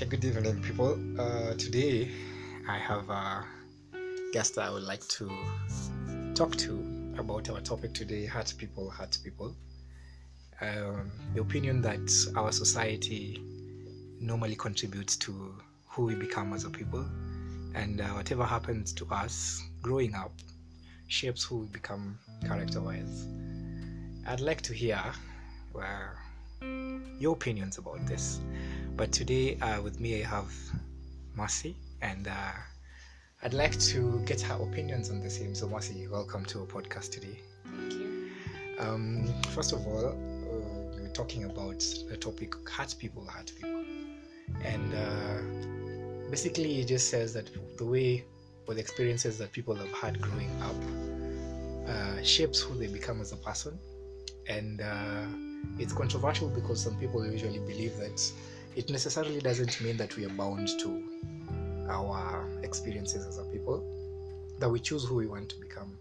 Okay, good evening, people. Uh, today, I have a guest that I would like to talk to about our topic today hurt people, hurt people. Um, the opinion that our society normally contributes to who we become as a people, and uh, whatever happens to us growing up shapes who we become character wise. I'd like to hear uh, your opinions about this. But today, uh, with me, I have Mercy, and uh, I'd like to get her opinions on the same. So, Mercy, welcome to our podcast today. Thank you. Um, first of all, uh, we we're talking about the topic hurt people, hurt people. And uh, basically, it just says that the way or the experiences that people have had growing up uh, shapes who they become as a person. And uh, it's controversial because some people usually believe that it necessarily doesn't mean that we are bound to our experiences as a people, that we choose who we want to become.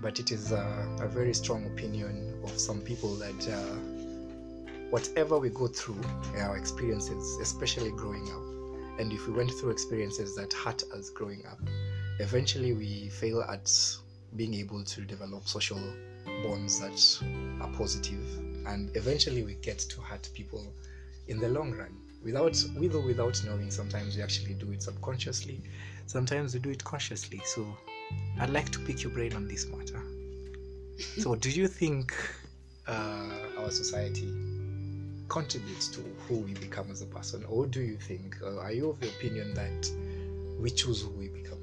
But it is uh, a very strong opinion of some people that uh, whatever we go through in our experiences, especially growing up, and if we went through experiences that hurt us growing up, eventually we fail at being able to develop social bonds that are positive and eventually we get to hurt people in the long run without with or without knowing sometimes we actually do it subconsciously sometimes we do it consciously so i'd like to pick your brain on this matter so do you think uh, our society contributes to who we become as a person or do you think uh, are you of the opinion that we choose who we become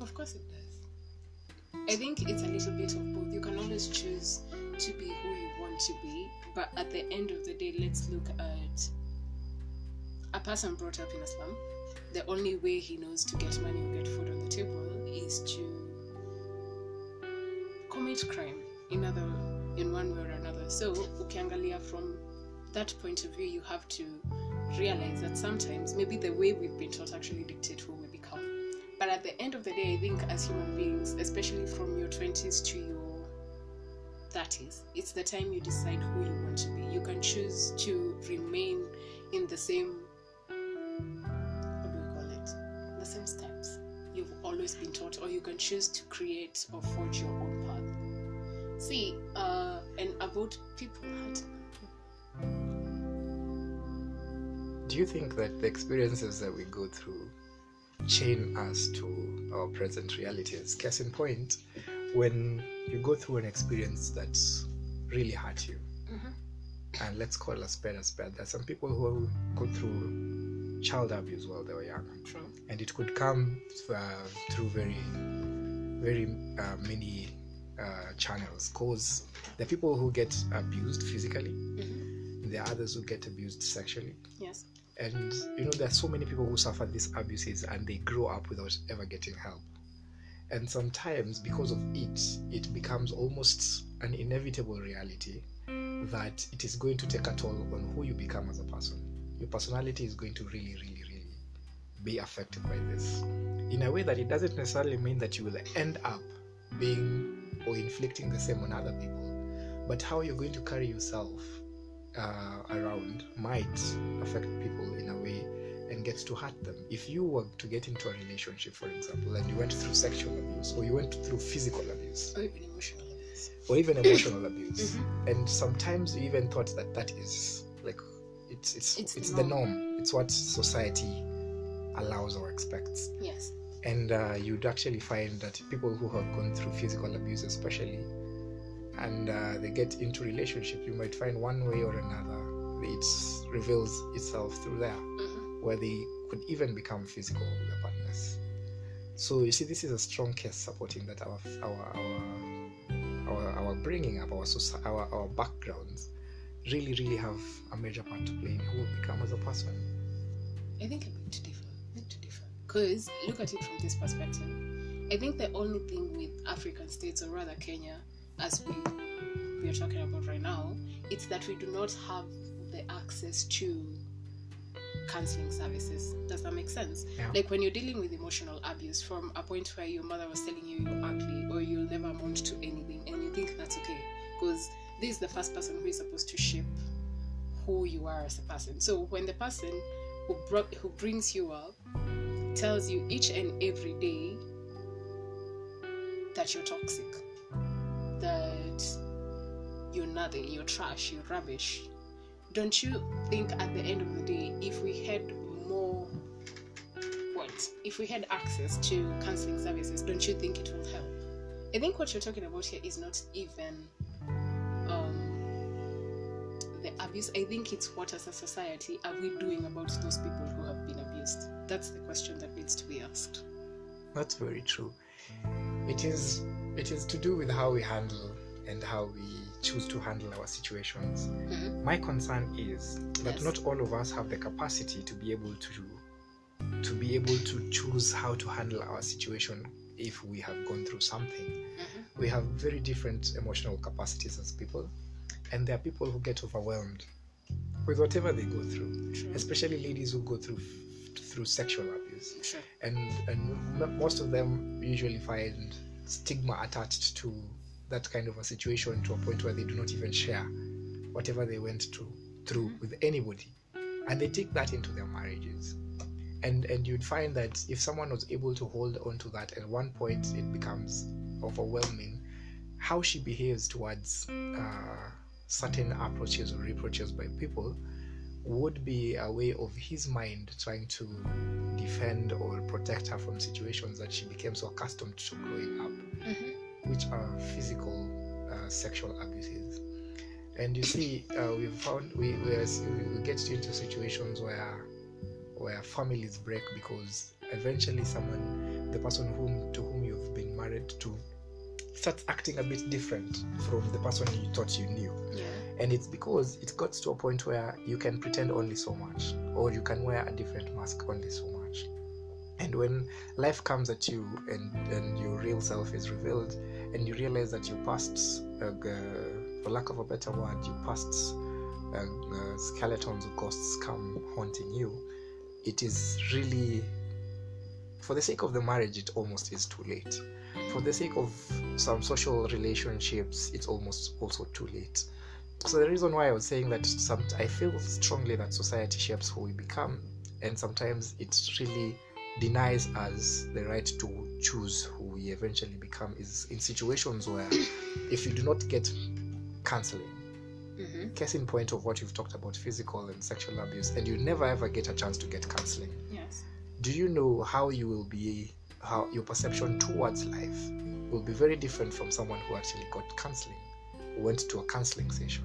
Of course it does. I think it's a little bit of both. You can always choose to be who you want to be, but at the end of the day, let's look at a person brought up in a slum. The only way he knows to get money or get food on the table is to commit crime in other in one way or another. So ukiangalia from that point of view, you have to realize that sometimes maybe the way we've been taught actually dictates who we become. But at the end of the day, I think as human beings, especially from your 20s to your 30s, it's the time you decide who you want to be. You can choose to remain in the same, what do we call it? The same steps you've always been taught, or you can choose to create or forge your own path. See, uh, and about people do you think that the experiences that we go through chain us to our present realities? Case in point, when you go through an experience that's really hurt you, Mhm. and let's call a spade a spade, there are some people who go through child abuse while they were young, True. and it could come uh, through very, very uh, many uh, channels. Cause there are people who get abused physically, Mhm. there are others who get abused sexually Yes. and you know there are so many people who suffer these abuses and they grow up without ever getting help and sometimes because of it it becomes almost an inevitable reality that it is going to take a toll on who you become as a person. Your personality is going to really really really be affected by this. In a way that it doesn't necessarily mean that you will end up being or inflicting the same on other people but how you're going to carry yourself uh, around might affect people in a way and get to hurt them. If you were to get into a relationship, for example, and you went through sexual abuse, or you went through physical abuse, Or even emotional abuse. or even emotional abuse, Mhm. and sometimes you even thought that that is like it's it's It's it's, the the norm. It's what society allows or expects. Yes. And uh, you'd actually find that people who have gone through physical abuse, especially, and uh, they get into relationship, you might find one way or another it reveals itself through there, Mhm. Where they could even become physical partners. So you see, this is a strong case supporting that our our our our, our bringing up, our, our our backgrounds, really really have a major part to play in who we become as a person. I think I beg to differ. Beg to differ. Because look at it from this perspective. I think the only thing with African states, or rather Kenya, as we we are talking about right now, it's that we do not have the access to counseling services. Does that make sense? Yeah. Like when you're dealing with emotional abuse from a point where your mother was telling you you're ugly or you'll never amount to anything and you think that's okay. Because this is the first person who is supposed to shape who you are as a person. So when the person who brought who brings you up tells you each and every day that you're toxic, that you're nothing, you're trash, you're rubbish. Don't you think at the end of the day, if we had more, what, if we had access to counseling services, don't you think it will help? I think what you're talking about here is not even um, the abuse. I think it's what, as a society, are we doing about those people who have been abused? That's the question that needs to be asked. That's very true. It is it is to do with how we handle and how we choose to handle our situations. Mhm. My concern is that Yes. not all of us have the capacity to be able to to be able to choose how to handle our situation if we have gone through something. Mhm. We have very different emotional capacities as people, and there are people who get overwhelmed with whatever they go through, True. especially ladies who go through through sexual abuse and and most of them usually find stigma attached to that kind of a situation to a point where they do not even share whatever they went through Mhm. with anybody and they take that into their marriages and and you'd find that if someone was able to hold on to that at one point it becomes overwhelming how she behaves towards uh, certain approaches or reproaches by people would be a way of his mind trying to defend or protect her from situations that she became so accustomed to growing up, Mhm. Which are physical uh, sexual abuses. And you see, uh, we've found we we, are, we get into situations where where families break because eventually someone, the person whom to whom you've been married to, starts acting a bit different from the person you thought you knew Yeah. and it's because it got to a point where you can pretend only so much or you can wear a different mask only so much and when life comes at you and, and your real self is revealed and you realize that you passed, uh, for lack of a better word you passed uh, uh, skeletons or ghosts come haunting you. It is really for the sake of the marriage it almost is too late. For the sake of some social relationships it's almost also too late. So the reason why I was saying that some I feel strongly that society shapes who we become, and sometimes it's really denies us the right to choose who we eventually become is in situations where if you do not get counseling, Mm-hmm. case in point of what you've talked about physical and sexual abuse, and you never ever get a chance to get counseling, Yes. do you know how you will be how your perception towards life will be very different from someone who actually got counseling went to a counseling session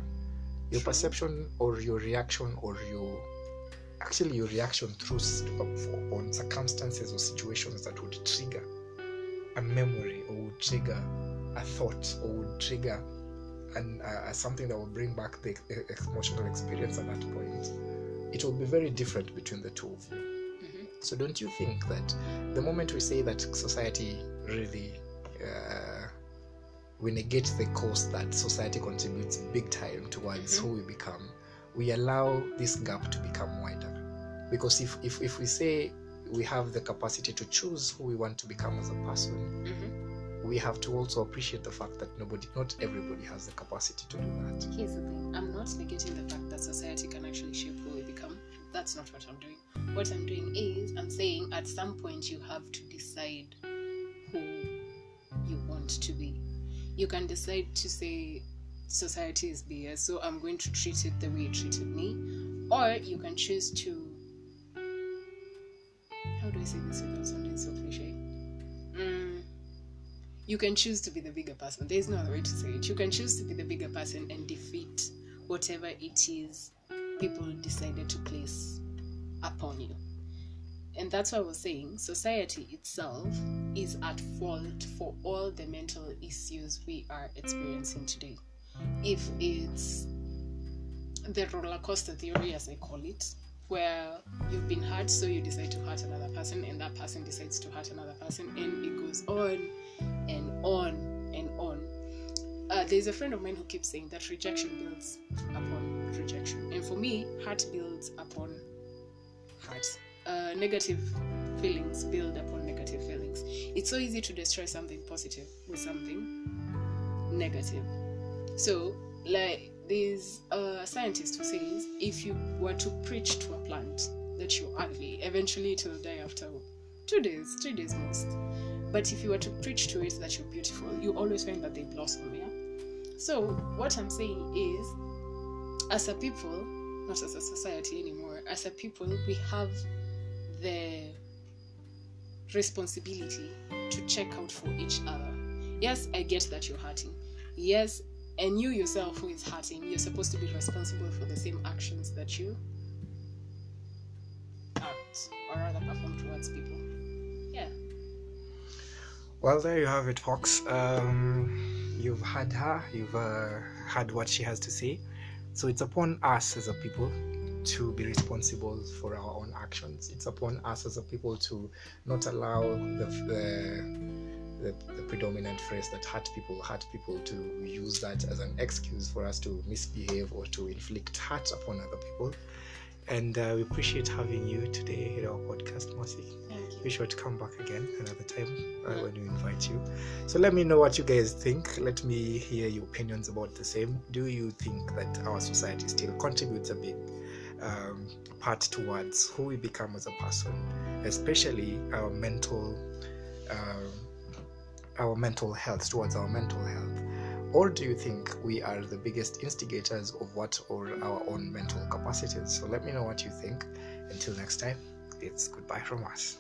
your perception or your reaction or your actually your reaction through s- on circumstances or situations that would trigger a memory or would trigger a thought or would trigger an, uh, something that will bring back the emotional experience at that point it will be very different between the two of you Mm-hmm. so don't you think that the moment we say that society really uh, we negate the cost that society contributes big time towards Mhm. who we become, we allow this gap to become wider. Because if, if, if we say we have the capacity to choose who we want to become as a person, Mm-hmm. we have to also appreciate the fact that nobody, not everybody has the capacity to do that. Here's the thing I'm not negating the fact that society can actually shape who we become. That's not what I'm doing. What I'm doing is, I'm saying at some point you have to decide who you want to be. You can decide to say, society is BS, so I'm going to treat it the way it treated me. Or you can choose to. I say this without sounding so cliche? Mm, you can choose to be the bigger person. There's no other way to say it. You can choose to be the bigger person and defeat whatever it is people decided to place upon you. And that's why I was saying society itself is at fault for all the mental issues we are experiencing today. If it's the roller coaster theory, as I call it, where you've been hurt, so you decide to hurt another person, and that person decides to hurt another person, and it goes on and on and on. Uh, there's a friend of mine who keeps saying that rejection builds upon rejection, and for me, hurt builds upon hurt. Uh, negative feelings build upon negative feelings. It's so easy to destroy something positive with something negative. So, like there's a scientist who says if you were to preach to a plant that you're ugly. Eventually, it will die after two days, three days most. But if you were to preach to it that you're beautiful, you always find that they blossom, yeah? So, what I'm saying is, as a people, not as a society anymore, as a people, we have the responsibility to check out for each other. Yes, I get that you're hurting. Yes, and you yourself who is hurting, you're supposed to be responsible for the same actions that you act or rather perform towards people. Yeah. Well, there you have it, Fox. Um, you've had her, you've uh, heard what she has to say. So it's upon us as a people to be responsible for our own actions. It's upon us as a people to not allow the, the the, the, predominant phrase that hurt people hurt people to use that as an excuse for us to misbehave or to inflict hurt upon other people. And uh, we appreciate having you today here in our podcast, Mercy. Be sure to come back again another time uh, when we invite you. So let me know what you guys think. Let me hear your opinions about the same. Do you think that our society still contributes a big um, part towards who we become as a person, especially our mental? Um, our mental health, towards our mental health? Or do you think we are the biggest instigators of what or our own mental capacities? So let me know what you think. Until next time, it's goodbye from us.